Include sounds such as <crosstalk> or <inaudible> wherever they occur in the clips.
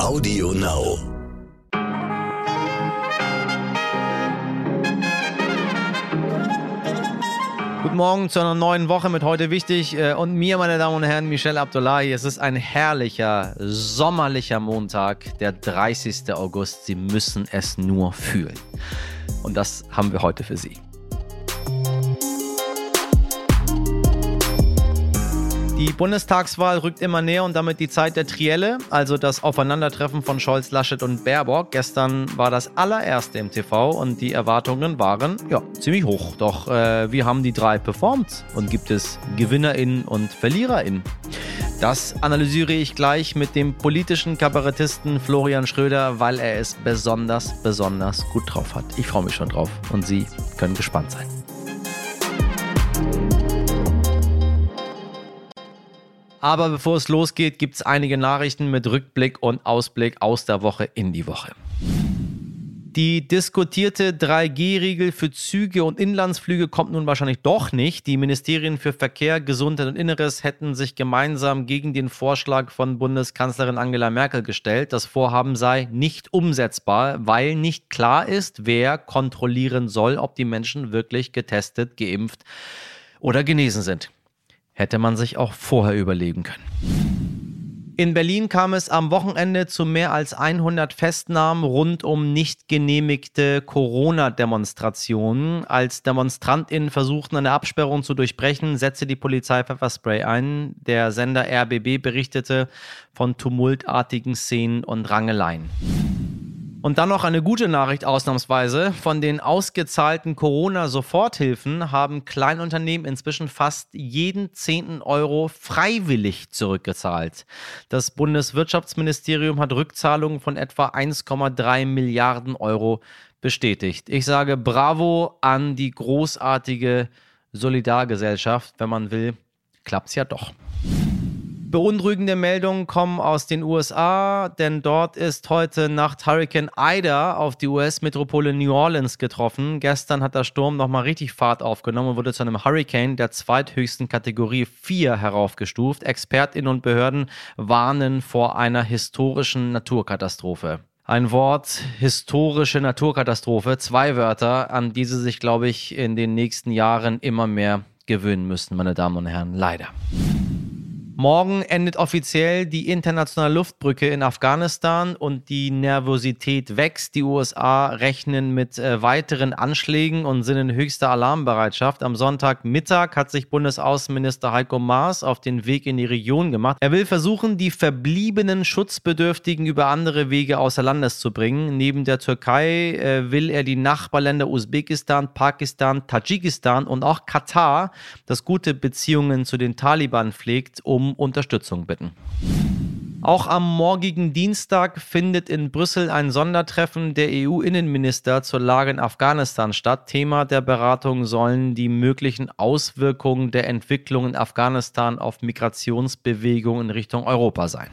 Audio Now. Guten Morgen zu einer neuen Woche mit heute wichtig äh, und mir, meine Damen und Herren, Michel Abdullahi. Es ist ein herrlicher, sommerlicher Montag, der 30. August. Sie müssen es nur fühlen. Und das haben wir heute für Sie. Die Bundestagswahl rückt immer näher und damit die Zeit der Trielle, also das Aufeinandertreffen von Scholz, Laschet und Baerbock. Gestern war das allererste im TV und die Erwartungen waren ja ziemlich hoch. Doch äh, wie haben die drei performt und gibt es GewinnerInnen und VerliererInnen? Das analysiere ich gleich mit dem politischen Kabarettisten Florian Schröder, weil er es besonders, besonders gut drauf hat. Ich freue mich schon drauf und Sie können gespannt sein. Aber bevor es losgeht, gibt es einige Nachrichten mit Rückblick und Ausblick aus der Woche in die Woche. Die diskutierte 3G-Regel für Züge und Inlandsflüge kommt nun wahrscheinlich doch nicht. Die Ministerien für Verkehr, Gesundheit und Inneres hätten sich gemeinsam gegen den Vorschlag von Bundeskanzlerin Angela Merkel gestellt. Das Vorhaben sei nicht umsetzbar, weil nicht klar ist, wer kontrollieren soll, ob die Menschen wirklich getestet, geimpft oder genesen sind hätte man sich auch vorher überlegen können. In Berlin kam es am Wochenende zu mehr als 100 Festnahmen rund um nicht genehmigte Corona-Demonstrationen. Als DemonstrantInnen versuchten, eine Absperrung zu durchbrechen, setzte die Polizei Pfefferspray ein. Der Sender RBB berichtete von tumultartigen Szenen und Rangeleien. Und dann noch eine gute Nachricht ausnahmsweise. Von den ausgezahlten Corona-Soforthilfen haben Kleinunternehmen inzwischen fast jeden zehnten Euro freiwillig zurückgezahlt. Das Bundeswirtschaftsministerium hat Rückzahlungen von etwa 1,3 Milliarden Euro bestätigt. Ich sage Bravo an die großartige Solidargesellschaft. Wenn man will, klappt es ja doch. Beunruhigende Meldungen kommen aus den USA, denn dort ist heute Nacht Hurricane Ida auf die US-Metropole New Orleans getroffen. Gestern hat der Sturm nochmal richtig Fahrt aufgenommen und wurde zu einem Hurricane der zweithöchsten Kategorie 4 heraufgestuft. Expertinnen und Behörden warnen vor einer historischen Naturkatastrophe. Ein Wort, historische Naturkatastrophe, zwei Wörter, an die Sie sich, glaube ich, in den nächsten Jahren immer mehr gewöhnen müssen, meine Damen und Herren. Leider. Morgen endet offiziell die internationale Luftbrücke in Afghanistan und die Nervosität wächst. Die USA rechnen mit äh, weiteren Anschlägen und sind in höchster Alarmbereitschaft. Am Sonntagmittag hat sich Bundesaußenminister Heiko Maas auf den Weg in die Region gemacht. Er will versuchen, die verbliebenen Schutzbedürftigen über andere Wege außer Landes zu bringen. Neben der Türkei äh, will er die Nachbarländer Usbekistan, Pakistan, Tadschikistan und auch Katar, das gute Beziehungen zu den Taliban pflegt, um Unterstützung bitten. Auch am morgigen Dienstag findet in Brüssel ein Sondertreffen der EU-Innenminister zur Lage in Afghanistan statt. Thema der Beratung sollen die möglichen Auswirkungen der Entwicklung in Afghanistan auf Migrationsbewegungen in Richtung Europa sein.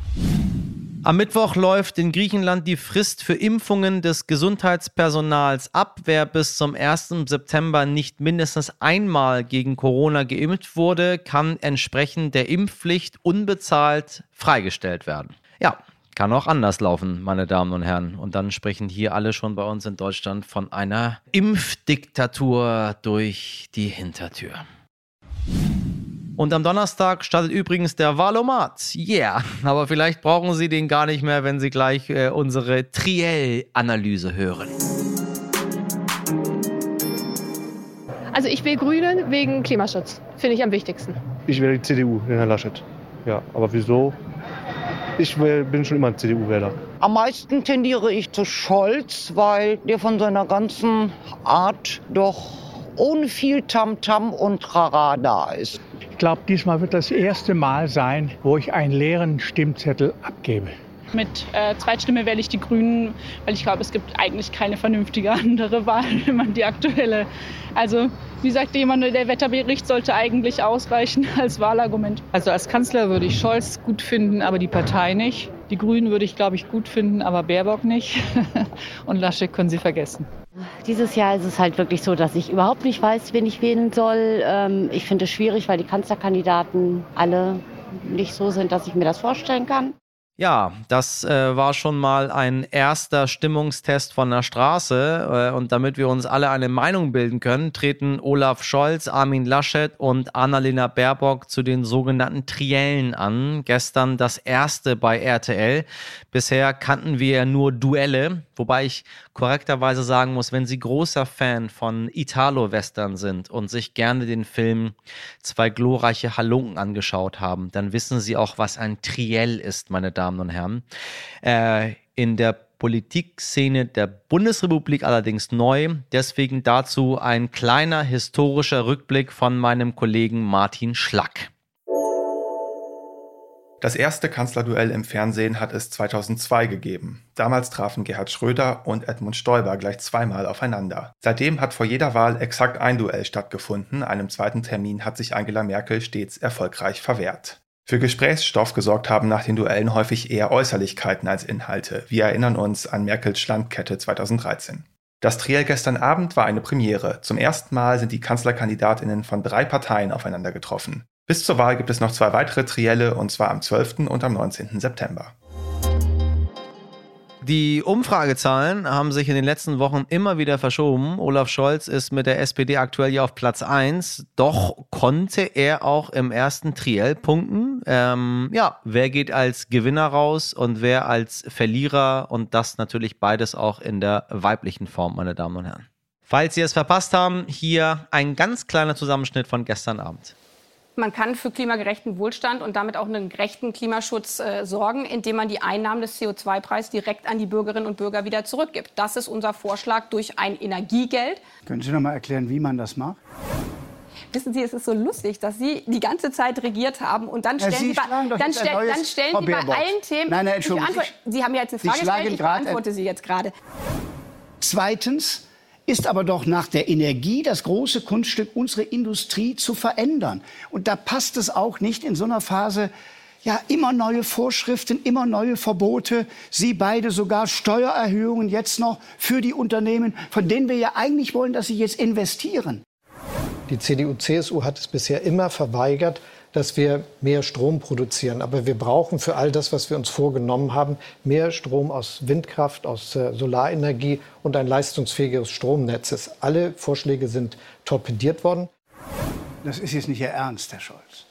Am Mittwoch läuft in Griechenland die Frist für Impfungen des Gesundheitspersonals ab. Wer bis zum 1. September nicht mindestens einmal gegen Corona geimpft wurde, kann entsprechend der Impfpflicht unbezahlt freigestellt werden. Ja, kann auch anders laufen, meine Damen und Herren. Und dann sprechen hier alle schon bei uns in Deutschland von einer Impfdiktatur durch die Hintertür. Und am Donnerstag startet übrigens der Valomat. Yeah, <laughs> aber vielleicht brauchen Sie den gar nicht mehr, wenn Sie gleich äh, unsere Triell-Analyse hören. Also ich will Grünen wegen Klimaschutz. Finde ich am wichtigsten. Ich wähle die CDU, den Herrn Laschet. Ja, aber wieso? Ich bin schon immer ein CDU-Wähler. Am meisten tendiere ich zu Scholz, weil der von seiner ganzen Art doch ohne viel Tamtam -Tam und Trara da ist. Ich glaube, diesmal wird das erste Mal sein, wo ich einen leeren Stimmzettel abgebe. Mit äh, Zweitstimme wähle ich die Grünen, weil ich glaube, es gibt eigentlich keine vernünftige <laughs> andere Wahl, wenn man die aktuelle. Also, wie sagt jemand, der Wetterbericht sollte eigentlich ausreichen <laughs> als Wahlargument. Also als Kanzler würde ich Scholz gut finden, aber die Partei nicht. Die Grünen würde ich, glaube ich, gut finden, aber Baerbock nicht. <laughs> Und Laschet können Sie vergessen. Dieses Jahr ist es halt wirklich so, dass ich überhaupt nicht weiß, wen ich wählen soll. Ähm, ich finde es schwierig, weil die Kanzlerkandidaten alle nicht so sind, dass ich mir das vorstellen kann. Ja, das äh, war schon mal ein erster Stimmungstest von der Straße. Äh, und damit wir uns alle eine Meinung bilden können, treten Olaf Scholz, Armin Laschet und Annalena Baerbock zu den sogenannten Triellen an. Gestern das erste bei RTL. Bisher kannten wir nur Duelle, wobei ich korrekterweise sagen muss, wenn Sie großer Fan von Italo-Western sind und sich gerne den Film Zwei glorreiche Halunken angeschaut haben, dann wissen Sie auch, was ein Triell ist, meine Damen und Herren. Äh, in der Politikszene der Bundesrepublik allerdings neu. Deswegen dazu ein kleiner historischer Rückblick von meinem Kollegen Martin Schlack. Das erste Kanzlerduell im Fernsehen hat es 2002 gegeben. Damals trafen Gerhard Schröder und Edmund Stoiber gleich zweimal aufeinander. Seitdem hat vor jeder Wahl exakt ein Duell stattgefunden. Einem zweiten Termin hat sich Angela Merkel stets erfolgreich verwehrt. Für Gesprächsstoff gesorgt haben nach den Duellen häufig eher Äußerlichkeiten als Inhalte. Wir erinnern uns an Merkels Schlandkette 2013. Das Triell gestern Abend war eine Premiere. Zum ersten Mal sind die Kanzlerkandidatinnen von drei Parteien aufeinander getroffen. Bis zur Wahl gibt es noch zwei weitere Trielle, und zwar am 12. und am 19. September. Die Umfragezahlen haben sich in den letzten Wochen immer wieder verschoben. Olaf Scholz ist mit der SPD aktuell ja auf Platz 1. Doch konnte er auch im ersten Triell punkten. Ähm, ja, wer geht als Gewinner raus und wer als Verlierer? Und das natürlich beides auch in der weiblichen Form, meine Damen und Herren. Falls Sie es verpasst haben, hier ein ganz kleiner Zusammenschnitt von gestern Abend. Man kann für klimagerechten Wohlstand und damit auch einen gerechten Klimaschutz äh, sorgen, indem man die Einnahmen des CO2-Preises direkt an die Bürgerinnen und Bürger wieder zurückgibt. Das ist unser Vorschlag durch ein Energiegeld. Können Sie noch mal erklären, wie man das macht? Wissen Sie, es ist so lustig, dass Sie die ganze Zeit regiert haben und dann stellen ja, Sie, Sie, bei, dann stell, dann stellen Sie bei allen Themen. Nein, nein, Entschuldigung. Sie haben ja jetzt eine Frage gestellt, ich beantworte Sie jetzt gerade. Zweitens, ist aber doch nach der Energie das große Kunststück, unsere Industrie zu verändern. Und da passt es auch nicht in so einer Phase, ja, immer neue Vorschriften, immer neue Verbote. Sie beide sogar Steuererhöhungen jetzt noch für die Unternehmen, von denen wir ja eigentlich wollen, dass sie jetzt investieren. Die CDU-CSU hat es bisher immer verweigert, dass wir mehr Strom produzieren. Aber wir brauchen für all das, was wir uns vorgenommen haben, mehr Strom aus Windkraft, aus äh, Solarenergie und ein leistungsfähigeres Stromnetz. Alle Vorschläge sind torpediert worden. Das ist jetzt nicht Ihr Ernst, Herr Scholz.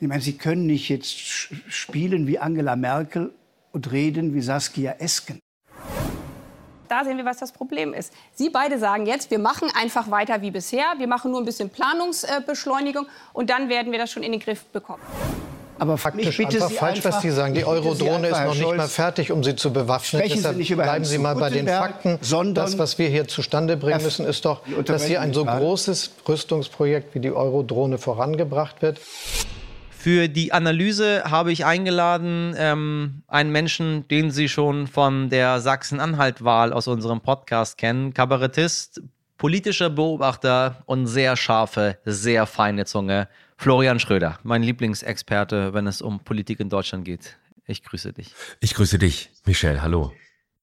Ich meine, Sie können nicht jetzt spielen wie Angela Merkel und reden wie Saskia Esken. Da sehen wir, was das Problem ist. Sie beide sagen jetzt, wir machen einfach weiter wie bisher. Wir machen nur ein bisschen Planungsbeschleunigung und dann werden wir das schon in den Griff bekommen. Aber faktisch einfach Sie falsch, einfach, was Sie sagen. Die Euro-Drohne ist noch nicht mal fertig, um sie zu bewaffnen. Sprechen Deshalb Sie nicht über bleiben Sie mal bei den Fakten. Das, was wir hier zustande bringen müssen, ist doch, dass hier ein so großes Rüstungsprojekt wie die Euro-Drohne vorangebracht wird. Für die Analyse habe ich eingeladen ähm, einen Menschen, den Sie schon von der Sachsen-Anhalt-Wahl aus unserem Podcast kennen. Kabarettist, politischer Beobachter und sehr scharfe, sehr feine Zunge. Florian Schröder, mein Lieblingsexperte, wenn es um Politik in Deutschland geht. Ich grüße dich. Ich grüße dich, Michelle. Hallo.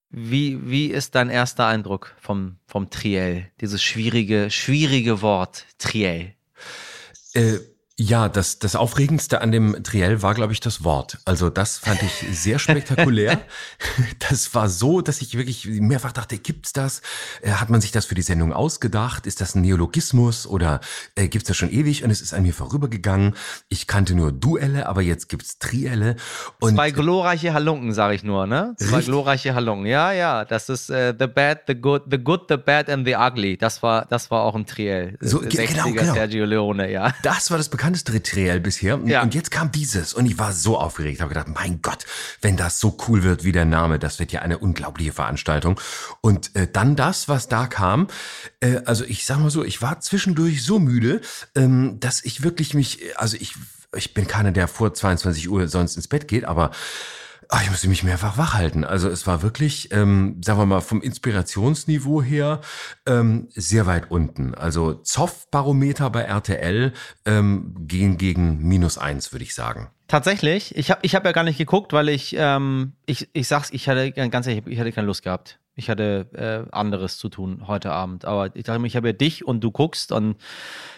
Wie, wie ist dein erster Eindruck vom, vom Triell? Dieses schwierige, schwierige Wort, Triell. Äh, ja, das, das Aufregendste an dem Triell war, glaube ich, das Wort. Also das fand ich sehr spektakulär. <laughs> das war so, dass ich wirklich mehrfach dachte, gibt's das? Äh, hat man sich das für die Sendung ausgedacht? Ist das ein Neologismus oder äh, gibt's das schon ewig? Und es ist an mir vorübergegangen. Ich kannte nur Duelle, aber jetzt gibt's Trielle. Und Zwei glorreiche Halunken, sage ich nur, ne? Zwei richtig? glorreiche Halunken. Ja, ja, das ist äh, The Bad, The Good, The Good, The Bad and The Ugly. Das war, das war auch ein Triell. So, 60er genau, genau. Sergio Leone, ja. Das war das bekannte bekannteste Triell bisher. Ja. Und jetzt kam dieses und ich war so aufgeregt, habe gedacht, mein Gott, wenn das so cool wird wie der Name, das wird ja eine unglaubliche Veranstaltung. Und äh, dann das, was da kam, äh, also ich sag mal so, ich war zwischendurch so müde, ähm, dass ich wirklich mich, also ich, ich bin keiner, der vor 22 Uhr sonst ins Bett geht, aber Ach, ich musste mich mehrfach wach halten. Also es war wirklich, ähm, sagen wir mal, vom Inspirationsniveau her ähm, sehr weit unten. Also Zoff-Barometer bei RTL ähm, gehen gegen minus eins, würde ich sagen. Tatsächlich, ich habe ich hab ja gar nicht geguckt, weil ich, ähm, ich, ich sag's, ich hatte ganz ehrlich, ich hatte keine Lust gehabt. Ich hatte äh, anderes zu tun heute Abend. Aber ich dachte mir, ich habe ja dich und du guckst. Und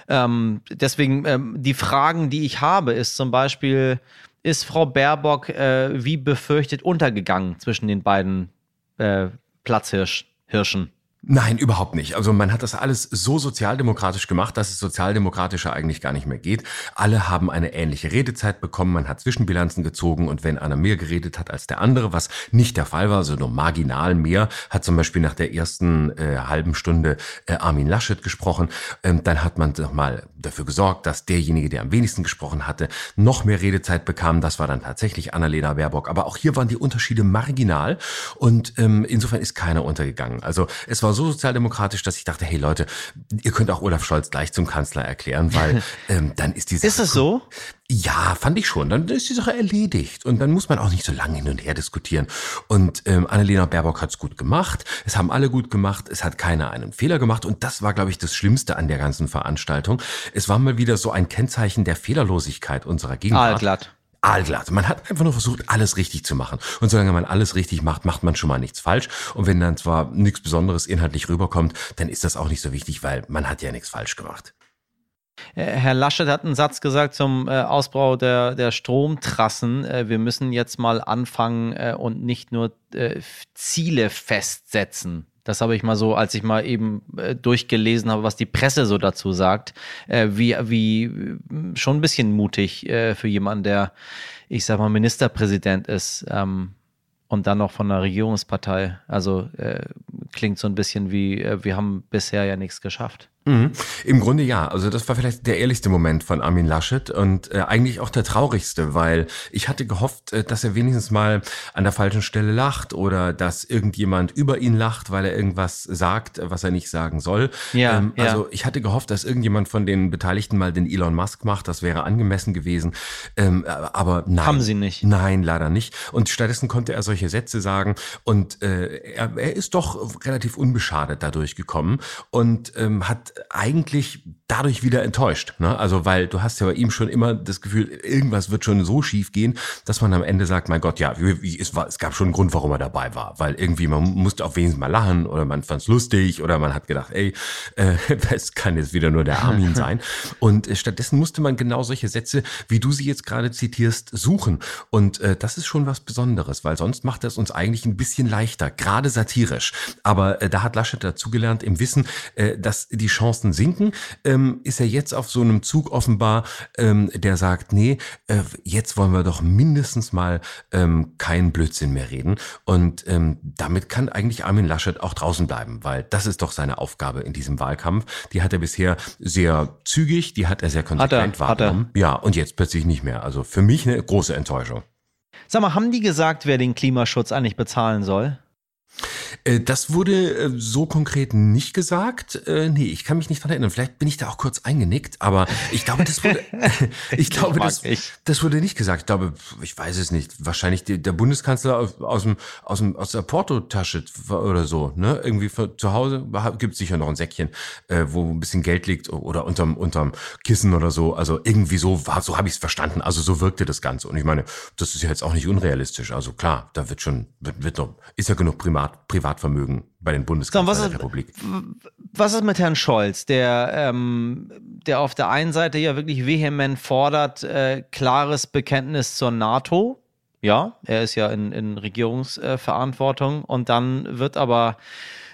ähm, deswegen, ähm, die Fragen, die ich habe, ist zum Beispiel, ist Frau Baerbock äh, wie befürchtet untergegangen zwischen den beiden äh, Platzhirschen? Nein, überhaupt nicht. Also man hat das alles so sozialdemokratisch gemacht, dass es sozialdemokratischer eigentlich gar nicht mehr geht. Alle haben eine ähnliche Redezeit bekommen, man hat Zwischenbilanzen gezogen und wenn einer mehr geredet hat als der andere, was nicht der Fall war, also nur marginal mehr, hat zum Beispiel nach der ersten äh, halben Stunde äh, Armin Laschet gesprochen, ähm, dann hat man nochmal dafür gesorgt, dass derjenige, der am wenigsten gesprochen hatte, noch mehr Redezeit bekam. Das war dann tatsächlich Annalena Baerbock. Aber auch hier waren die Unterschiede marginal und ähm, insofern ist keiner untergegangen. Also es war so sozialdemokratisch, dass ich dachte, hey Leute, ihr könnt auch Olaf Scholz gleich zum Kanzler erklären, weil <laughs> ähm, dann ist die Sache... Ist es so? Ja, fand ich schon. Dann ist die Sache erledigt. Und dann muss man auch nicht so lange hin und her diskutieren. Und ähm, Annalena Baerbock hat's gut gemacht. Es haben alle gut gemacht. Es hat keiner einen Fehler gemacht. Und das war, glaube ich, das Schlimmste an der ganzen Veranstaltung. Es war mal wieder so ein Kennzeichen der Fehlerlosigkeit unserer Gegenwart. Aalglatt aalglatt. Man hat einfach nur versucht, alles richtig zu machen. Und solange man alles richtig macht, macht man schon mal nichts falsch. Und wenn dann zwar nichts Besonderes inhaltlich rüberkommt, dann ist das auch nicht so wichtig, weil man hat ja nichts falsch gemacht. Äh, Herr Laschet hat einen Satz gesagt zum äh, Ausbau der, der Stromtrassen. Äh, wir müssen jetzt mal anfangen und nicht nur Ziele festsetzen. Das habe ich mal so, als ich mal eben äh, durchgelesen habe, was die Presse so dazu sagt, äh, wie, wie äh, schon ein bisschen mutig äh, für jemanden, der, ich sag mal, Ministerpräsident ist ähm, und dann noch von einer Regierungspartei. Also äh, klingt so ein bisschen wie, äh, wir haben bisher ja nichts geschafft. Mhm. Im Grunde ja. Also das war vielleicht der ehrlichste Moment von Armin Laschet und äh, eigentlich auch der traurigste, weil ich hatte gehofft, äh, dass er wenigstens mal an der falschen Stelle lacht oder dass irgendjemand über ihn lacht, weil er irgendwas sagt, was er nicht sagen soll. Ja, ähm, also ja. ich hatte gehofft, dass irgendjemand von den Beteiligten mal den Elon Musk macht. Das wäre angemessen gewesen. Ähm, aber nein. Haben sie nicht. Nein, leider nicht. Und stattdessen konnte er solche Sätze sagen und äh, er, er ist doch relativ unbeschadet dadurch gekommen und ähm, hat eigentlich dadurch wieder enttäuscht. Ne? Also weil du hast ja bei ihm schon immer das Gefühl, irgendwas wird schon so schief gehen, dass man am Ende sagt, mein Gott, ja, es, war, es gab schon einen Grund, warum er dabei war. Weil irgendwie, man musste auf wenigstens mal lachen oder man fand es lustig oder man hat gedacht, ey, äh, <laughs> das kann jetzt wieder nur der Armin <laughs> sein. Und äh, stattdessen musste man genau solche Sätze, wie du sie jetzt gerade zitierst, suchen. Und äh, das ist schon was Besonderes, weil sonst macht es uns eigentlich ein bisschen leichter, gerade satirisch. Aber äh, da hat Laschet dazugelernt im Wissen, äh, dass die Chance Chancen sinken, ähm, ist er jetzt auf so einem Zug offenbar, ähm, der sagt, nee, äh, jetzt wollen wir doch mindestens mal ähm, keinen Blödsinn mehr reden. Und ähm, damit kann eigentlich Armin Laschet auch draußen bleiben, weil das ist doch seine Aufgabe in diesem Wahlkampf. Die hat er bisher sehr zügig, die hat er sehr konsequent hat er, wahrgenommen. Ja, und jetzt plötzlich nicht mehr. Also für mich eine große Enttäuschung. Sag mal, haben die gesagt, wer den Klimaschutz eigentlich bezahlen soll? Äh, das wurde äh, so konkret nicht gesagt. Äh, nee, ich kann mich nicht dran erinnern. Vielleicht bin ich da auch kurz eingenickt, aber ich glaube, das wurde, <laughs> ich glaube, das, das wurde nicht gesagt. Ich glaube, ich weiß es nicht. Wahrscheinlich der Bundeskanzler aus dem, aus dem, aus der Portotasche oder so, ne? Irgendwie zu Hause gibt es sicher noch ein Säckchen, wo ein bisschen Geld liegt oder unterm, unterm Kissen oder so. Also irgendwie so war, so habe ich es verstanden. Also so wirkte das Ganze. Und ich meine, das ist ja jetzt auch nicht unrealistisch. Also klar, da wird schon, wird, wird noch, ist ja genug Primat, Privat Privatvermögen bei den Bundeskanzlern so, der Republik. Was ist mit Herrn Scholz, der, ähm, der auf der einen Seite ja wirklich vehement fordert, äh, klares Bekenntnis zur NATO? Ja, er ist ja in, in Regierungsverantwortung äh, und dann wird aber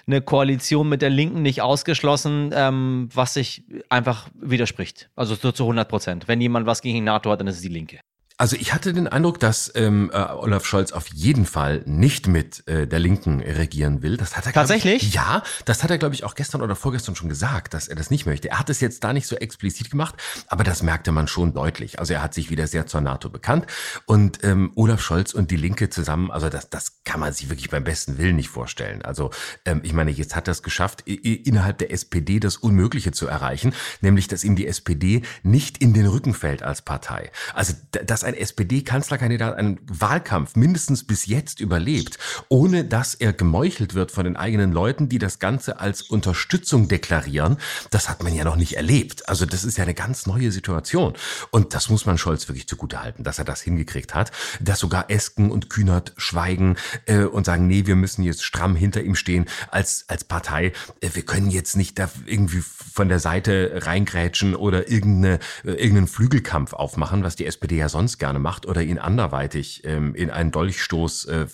eine Koalition mit der Linken nicht ausgeschlossen, ähm, was sich einfach widerspricht. Also so zu 100 Prozent. Wenn jemand was gegen die NATO hat, dann ist es die Linke. Also ich hatte den Eindruck, dass ähm, äh, Olaf Scholz auf jeden Fall nicht mit äh, der Linken regieren will. Das hat er tatsächlich. Ich, ja, das hat er glaube ich auch gestern oder vorgestern schon gesagt, dass er das nicht möchte. Er hat es jetzt da nicht so explizit gemacht, aber das merkte man schon deutlich. Also er hat sich wieder sehr zur NATO bekannt und ähm, Olaf Scholz und die Linke zusammen, also das, das kann man sich wirklich beim besten Willen nicht vorstellen. Also ähm, ich meine, jetzt hat er es geschafft, innerhalb der SPD das Unmögliche zu erreichen, nämlich dass ihm die SPD nicht in den Rücken fällt als Partei. Also das ein SPD-Kanzlerkandidat einen Wahlkampf mindestens bis jetzt überlebt, ohne dass er gemeuchelt wird von den eigenen Leuten, die das Ganze als Unterstützung deklarieren, das hat man ja noch nicht erlebt. Also das ist ja eine ganz neue Situation. Und das muss man Scholz wirklich zugutehalten, dass er das hingekriegt hat, dass sogar Esken und Kühnert schweigen äh, und sagen, nee, wir müssen jetzt stramm hinter ihm stehen als, als Partei. Äh, wir können jetzt nicht da irgendwie von der Seite reingrätschen oder irgendeine, äh, irgendeinen Flügelkampf aufmachen, was die SPD ja sonst sonst gerne macht oder ihn anderweitig ähm, in einen Dolchstoß äh, äh,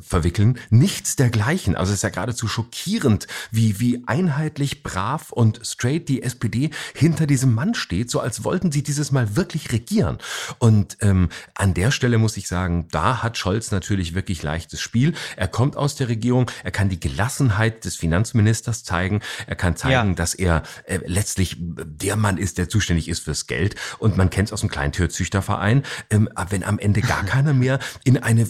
verwickeln. Nichts dergleichen. Also es ist ja geradezu schockierend, wie, wie einheitlich, brav und straight die SPD hinter diesem Mann steht, so als wollten sie dieses Mal wirklich regieren. Und ähm, an der Stelle muss ich sagen, da hat Scholz natürlich wirklich leichtes Spiel. Er kommt aus der Regierung, er kann die Gelassenheit des Finanzministers zeigen, er kann zeigen, ja. dass er äh, letztlich der Mann ist, der zuständig ist fürs Geld. Und man kennt es aus dem Kleintierzüchterverein. Ähm, wenn am Ende gar <laughs> keiner mehr in eine äh,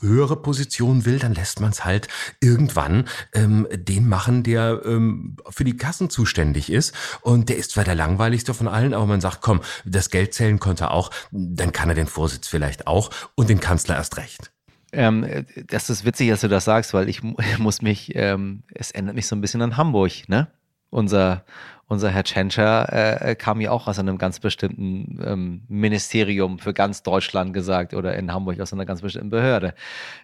höhere Position will, dann lässt man es halt irgendwann ähm, den machen, der ähm, für die Kassen zuständig ist. Und der ist zwar der langweiligste von allen, aber man sagt, komm, das Geld zählen konnte auch, dann kann er den Vorsitz vielleicht auch und den Kanzler erst recht. Ähm, das ist witzig, dass du das sagst, weil ich <laughs> muss mich, ähm, es ändert mich so ein bisschen an Hamburg, ne? Unser, unser Herr Tschentscher äh, kam ja auch aus einem ganz bestimmten ähm, Ministerium für ganz Deutschland gesagt oder in Hamburg aus einer ganz bestimmten Behörde.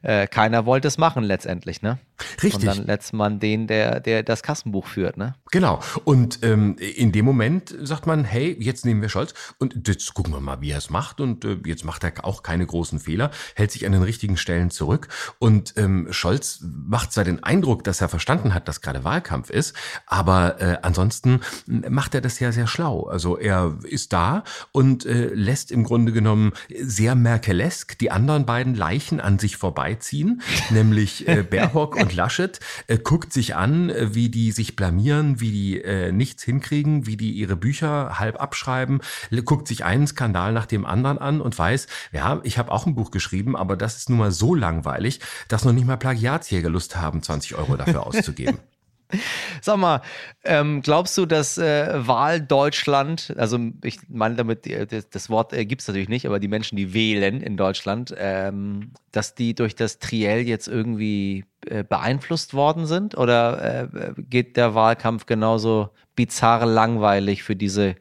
Äh, keiner wollte es machen letztendlich, ne? Richtig. Und dann lässt man den, der, der das Kassenbuch führt, ne? Genau. Und ähm, in dem Moment sagt man, hey, jetzt nehmen wir Scholz und jetzt gucken wir mal, wie er es macht. Und äh, jetzt macht er auch keine großen Fehler, hält sich an den richtigen Stellen zurück. Und ähm, Scholz macht zwar den Eindruck, dass er verstanden hat, dass gerade Wahlkampf ist, aber äh, ansonsten macht er das ja sehr schlau. Also er ist da und äh, lässt im Grunde genommen sehr merkelesk die anderen beiden Leichen an sich vorbeiziehen, <laughs> nämlich äh, Baerbock und Laschet, äh, guckt sich an, äh, wie die sich blamieren, wie die äh, nichts hinkriegen, wie die ihre Bücher halb abschreiben, guckt sich einen Skandal nach dem anderen an und weiß, ja, ich habe auch ein Buch geschrieben, aber das ist nun mal so langweilig, dass noch nicht mal Plagiatsjäger Lust haben, 20 Euro dafür auszugeben. <laughs> Sag mal, ähm, glaubst du, dass äh, Wahldeutschland, also ich meine damit, äh, das, Wort äh, gibt es natürlich nicht, aber die Menschen, die wählen in Deutschland, ähm, dass die durch das Triell jetzt irgendwie äh, beeinflusst worden sind? Oder äh, geht der Wahlkampf genauso bizarr langweilig für diese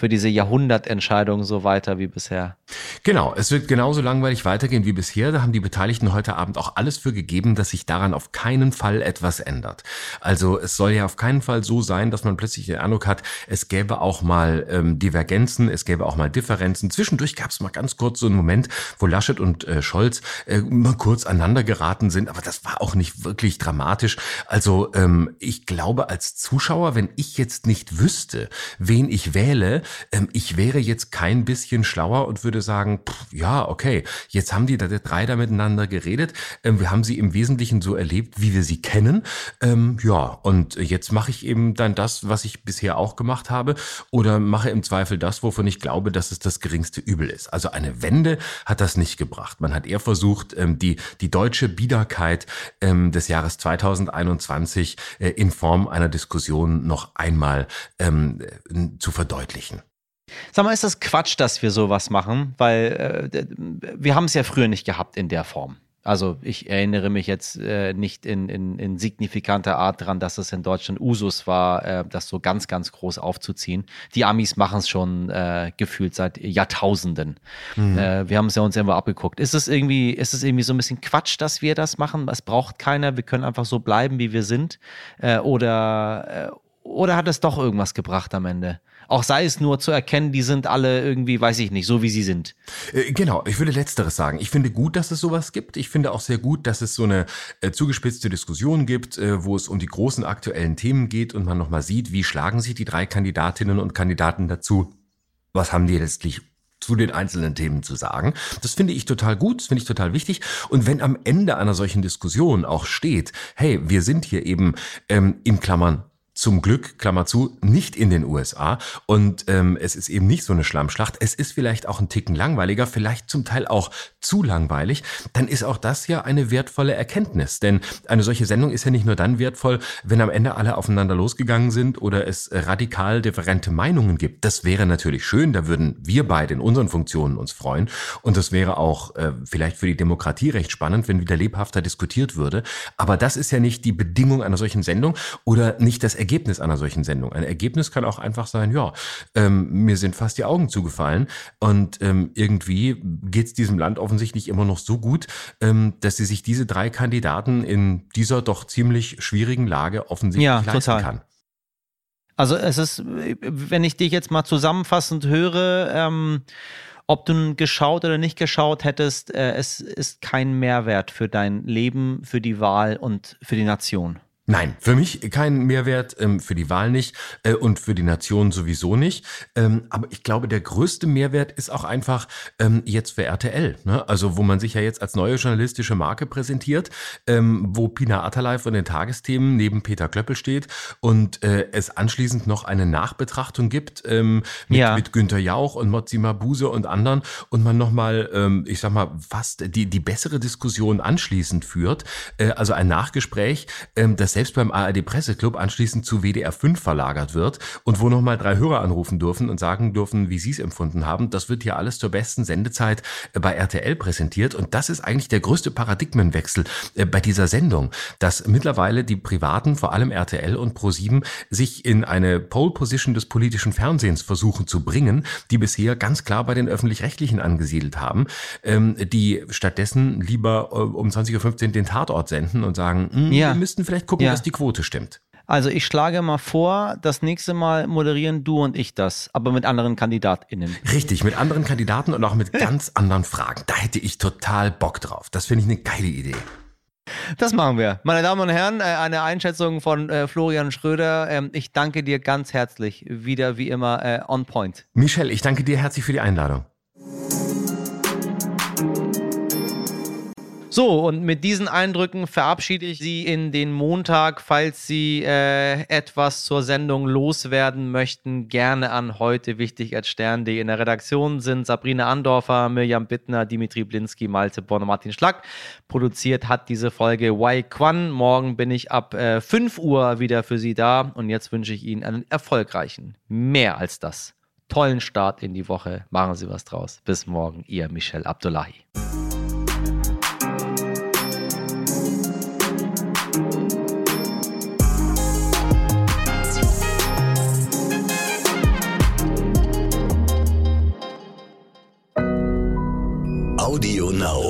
für diese Jahrhundertentscheidung so weiter wie bisher. Genau, es wird genauso langweilig weitergehen wie bisher. Da haben die Beteiligten heute Abend auch alles für gegeben, dass sich daran auf keinen Fall etwas ändert. Also es soll ja auf keinen Fall so sein, dass man plötzlich den Eindruck hat, es gäbe auch mal ähm, Divergenzen, es gäbe auch mal Differenzen. Zwischendurch gab es mal ganz kurz so einen Moment, wo Laschet und äh, Scholz äh, mal kurz aneinander geraten sind, aber das war auch nicht wirklich dramatisch. Also ähm, ich glaube als Zuschauer, wenn ich jetzt nicht wüsste, wen ich wähle, ähm, ich wäre jetzt kein bisschen schlauer und würde sagen, pff, ja, okay, jetzt haben die drei da miteinander geredet. Ähm, wir haben sie im Wesentlichen so erlebt, wie wir sie kennen. Ähm, ja, und jetzt mache ich eben dann das, was ich bisher auch gemacht habe oder mache im Zweifel das, wovon ich glaube, dass es das geringste Übel ist. Also eine Wende hat das nicht gebracht. Man hat eher versucht, ähm, die, die deutsche Biederkeit ähm, des Jahres 2021 äh, in Form einer Diskussion noch einmal ähm, zu verdeutlichen. Sag mal, ist das Quatsch, dass wir sowas machen? Weil äh, wir haben es ja früher nicht gehabt in der Form. Also ich erinnere mich jetzt äh, nicht in, in, in, signifikanter Art daran, dass es in Deutschland Usus war, äh, das so ganz, ganz groß aufzuziehen. Die Amis machen es schon äh, gefühlt seit Jahrtausenden. Mhm. Äh, wir haben es ja uns immer abgeguckt. Ist es irgendwie, ist es irgendwie so ein bisschen Quatsch, dass wir das machen? Es braucht keiner. Wir können einfach so bleiben, wie wir sind. Äh, oder, äh, oder hat es doch irgendwas gebracht am Ende? Auch sei es nur zu erkennen, die sind alle irgendwie, weiß ich nicht, so wie sie sind. Äh, genau, ich würde letzteres sagen. Ich finde gut, dass es sowas gibt. Ich finde auch sehr gut, dass es so eine äh, zugespitzte Diskussion gibt, äh, wo es um die großen aktuellen Themen geht und man nochmal sieht, wie schlagen sich die drei Kandidatinnen und Kandidaten dazu. Was haben die letztlich zu den einzelnen Themen zu sagen. Das finde ich total gut, das finde ich total wichtig. Und wenn am Ende einer solchen Diskussion auch steht, hey, wir sind hier eben ähm, in Klammern zum Glück, Klammer zu, nicht in den USA. Und ähm, es ist eben nicht so eine Schlammschlacht. Es ist vielleicht auch ein Ticken langweiliger, vielleicht zum Teil auch zu langweilig. Dann ist auch das ja eine wertvolle Erkenntnis. Denn eine solche Sendung ist ja nicht nur dann wertvoll, wenn am Ende alle aufeinander losgegangen sind oder es radikal differente Meinungen gibt. Das wäre natürlich schön. Da würden wir beide in unseren Funktionen uns freuen. Und das wäre auch äh, vielleicht für die Demokratie recht spannend, wenn wieder lebhafter diskutiert würde. Aber das ist ja nicht die Bedingung einer solchen Sendung oder nicht das Ergebnis Ergebnis einer solchen Sendung. Ein Ergebnis kann auch einfach sein, ja, ähm, mir sind fast die Augen zugefallen und ähm, irgendwie geht es diesem Land offensichtlich immer noch so gut, ähm, dass sie sich diese drei Kandidaten in dieser doch ziemlich schwierigen Lage offensichtlich ja, leisten total. kann. Also es ist, wenn ich dich jetzt mal zusammenfassend höre, ähm, ob du geschaut oder nicht geschaut hättest, äh, es ist kein Mehrwert für dein Leben, für die Wahl und für die Nation. Nein, für mich kein Mehrwert, ähm, für die Wahl nicht äh, und für die Nation sowieso nicht. Ähm, aber ich glaube, der größte Mehrwert ist auch einfach ähm, jetzt für RTL. Ne? Also wo man sich ja jetzt als neue journalistische Marke präsentiert, wo Pina Atalay von den Tagesthemen neben Peter Klöppel steht und äh, es anschließend noch eine Nachbetrachtung gibt mit, ja. mit Günter Jauch und Mozzi Mabuse und anderen und man nochmal, ähm, ich sag mal, fast die, die bessere Diskussion anschließend führt. Äh, also ein Nachgespräch, ähm, das selbst beim ARD Presseclub anschließend zu WDR 5 verlagert wird und wo nochmal drei Hörer anrufen dürfen und sagen dürfen, wie sie es empfunden haben. Das wird hier alles zur besten Sendezeit äh, bei RTL präsentiert und das ist eigentlich der größte Paradigmenwechsel äh, bei dieser Sendung, dass mittlerweile die Privaten, vor allem RTL und Pro7, sich in eine Pole Position des politischen Fernsehens versuchen zu bringen, die bisher ganz klar bei den öffentlich-rechtlichen angesiedelt haben, ähm, die stattdessen lieber äh, um 20.15 Uhr den Tatort senden und sagen, hm, ja. wir müssten vielleicht gucken, ja. dass die Quote stimmt. Also ich schlage mal vor, das nächste Mal moderieren du und ich das, aber mit anderen KandidatInnen. Richtig, mit anderen Kandidaten und auch mit <laughs> ganz anderen Fragen. Da hätte ich total Bock drauf. Das finde ich eine geile Idee. Das machen wir. Meine Damen und Herren, äh, eine Einschätzung von äh, Florian Schröder. Ähm, ich danke dir ganz herzlich. Wieder wie immer äh, on point. Michelle, ich danke dir herzlich für die Einladung. So, und mit diesen Eindrücken verabschiede ich Sie in den Montag. Falls Sie äh, etwas zur Sendung loswerden möchten, gerne an heute wichtig als Stern.de. In der Redaktion sind Sabrina Andorfer, Mirjam Bittner, Dimitri Blinski, Malte und Martin Schlack. Produziert hat diese Folge Wai Quan. Morgen bin ich ab äh, 5 Uhr wieder für Sie da. Und jetzt wünsche ich Ihnen einen erfolgreichen, mehr als das, tollen Start in die Woche. Machen Sie was draus. Bis morgen, Ihr Michel Abdullahi. Audio Now.